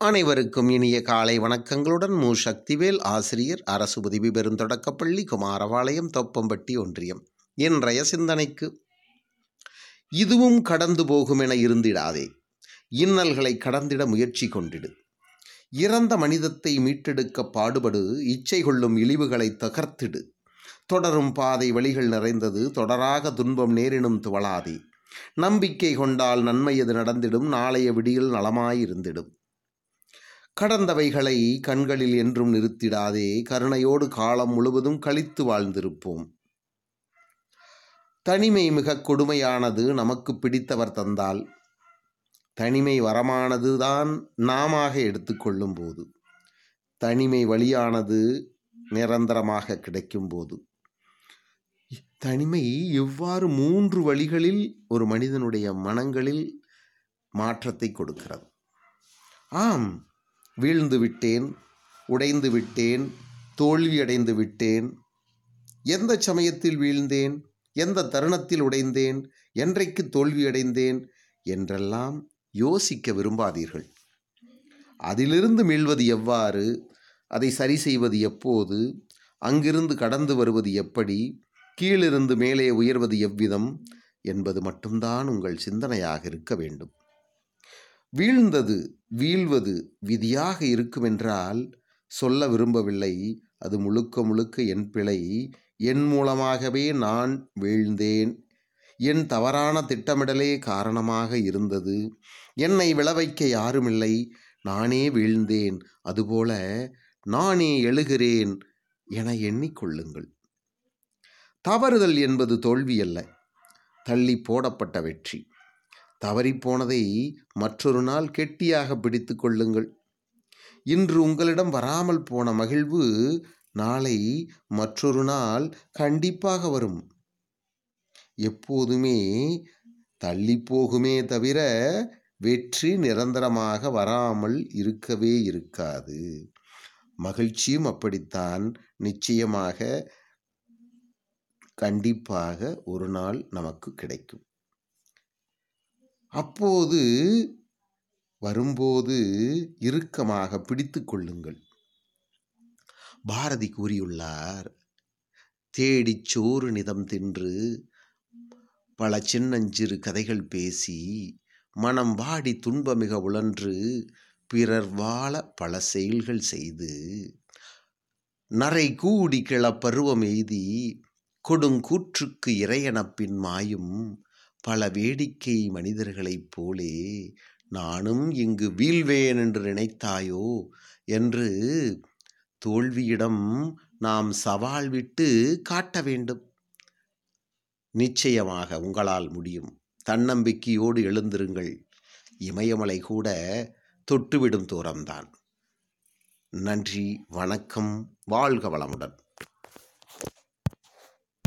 அனைவருக்கும் இனிய காலை வணக்கங்களுடன் மு. சக்திவேல் ஆசிரியர் அரசு உதவி பெறும் தொடக்கப்பள்ளி குமாரபாளையம் தொப்பம்பட்டி ஒன்றியம். இன்றைய சிந்தனைக்கு இதுவும் கடந்து போகும் என இருந்திடாதே. இன்னல்களை கடந்திட முயற்சி கொண்டிடு. இறந்த மனிதத்தை மீட்டெடுக்க பாடுபடு இச்சை கொள்ளும் இழிவுகளை தகர்த்திடு. தொடரும் பாதை வழிகள் நிறைந்தது தொடராக துன்பம் நேரினும் துவளாதே. நம்பிக்கை கொண்டால் நன்மை எது நடந்திடும் நாளைய விடியில் நலமாயிருந்திடும். கடந்தவைகளை கண்களில் என்றும் நிறுத்திடாதே கருணையோடு காலம் முழுவதும் கழித்து வாழ்ந்திருப்போம். தனிமை மிக கொடுமையானது நமக்கு பிடித்தவர் தந்தால் தனிமை வரமானது தான் நாமாக எடுத்துக்கொள்ளும் போது தனிமை வழியானது நிரந்தரமாக கிடைக்கும் போது தனிமை எவ்வாறு மூன்று வழிகளில் ஒரு மனிதனுடைய மனங்களில் மாற்றத்தை கொடுக்கிறது. ஆம் வீழ்ந்து விட்டேன் உடைந்து விட்டேன் தோல்வியடைந்து விட்டேன் எந்த சமயத்தில் வீழ்ந்தேன் எந்த தருணத்தில் உடைந்தேன் என்றைக்கு தோல்வியடைந்தேன் என்றெல்லாம் யோசிக்க விரும்பாதீர்கள். அதிலிருந்து மீள்வது எவ்வாறு அதை சரி செய்வது எப்போது அங்கிருந்து கடந்து வருவது எப்படி கீழிருந்து மேலே உயர்வது எவ்விதம் என்பது மட்டும்தான் உங்கள் சிந்தனையாக இருக்க வேண்டும். வீழ்ந்தது வீழ்வது விதியாக இருக்குமென்றால் சொல்ல விரும்பவில்லை. அது முழுக்க முழுக்க என் பிழை. என் மூலமாகவே நான் வீழ்ந்தேன். என் தவறான திட்டமிடலே காரணமாக இருந்தது. என்னை விளைவைக்க யாருமில்லை. நானே வீழ்ந்தேன். அதுபோல நானே எழுகிறேன் என எண்ணிக்கொள்ளுங்கள். தவறுதல் என்பது தோல்வி அல்ல தள்ளி போடப்பட்ட வெற்றி. தவறிப்போனதை மற்றொரு நாள் கெட்டியாக பிடித்து கொள்ளுங்கள். இன்று உங்களிடம் வராமல் போன மகிழ்வு நாளை மற்றொரு நாள் கண்டிப்பாக வரும். எப்போதுமே தள்ளி போகுமே தவிர வெற்றி நிரந்தரமாக வராமல் இருக்கவே இருக்காது. மகிழ்ச்சியும் அப்படித்தான். நிச்சயமாக கண்டிப்பாக ஒரு நாள் நமக்கு கிடைக்கும். அப்போது வரும்போது இறுக்கமாக பிடித்து கொள்ளுங்கள். பாரதி கூறியுள்ளார் தேடிச் சோறு நிதம் தின்று பல சின்னஞ்சிறு கதைகள் பேசி மனம் வாடி துன்பமிக உழன்று பிறர் வாழ பல செயல்கள் செய்து நரை கூடி கிள பருவம் எய்தி கொடுங்கூற்றுக்கு இறையனப்பின் மாயும் பல வேடிக்கை மனிதர்களைப் போலே நானும் இங்கு வீழ்வேன் என்று நினைத்தாயோ என்று தோல்வியிடம் நாம் சவால் விட்டு காட்ட வேண்டும். நிச்சயமாக உங்களால் முடியும். தன்னம்பிக்கையோடு எழுந்திருங்கள். இமயமலை கூட தொட்டுவிடும் தூரம்தான் நன்றி வணக்கம். வாழ்க வளமுடன்.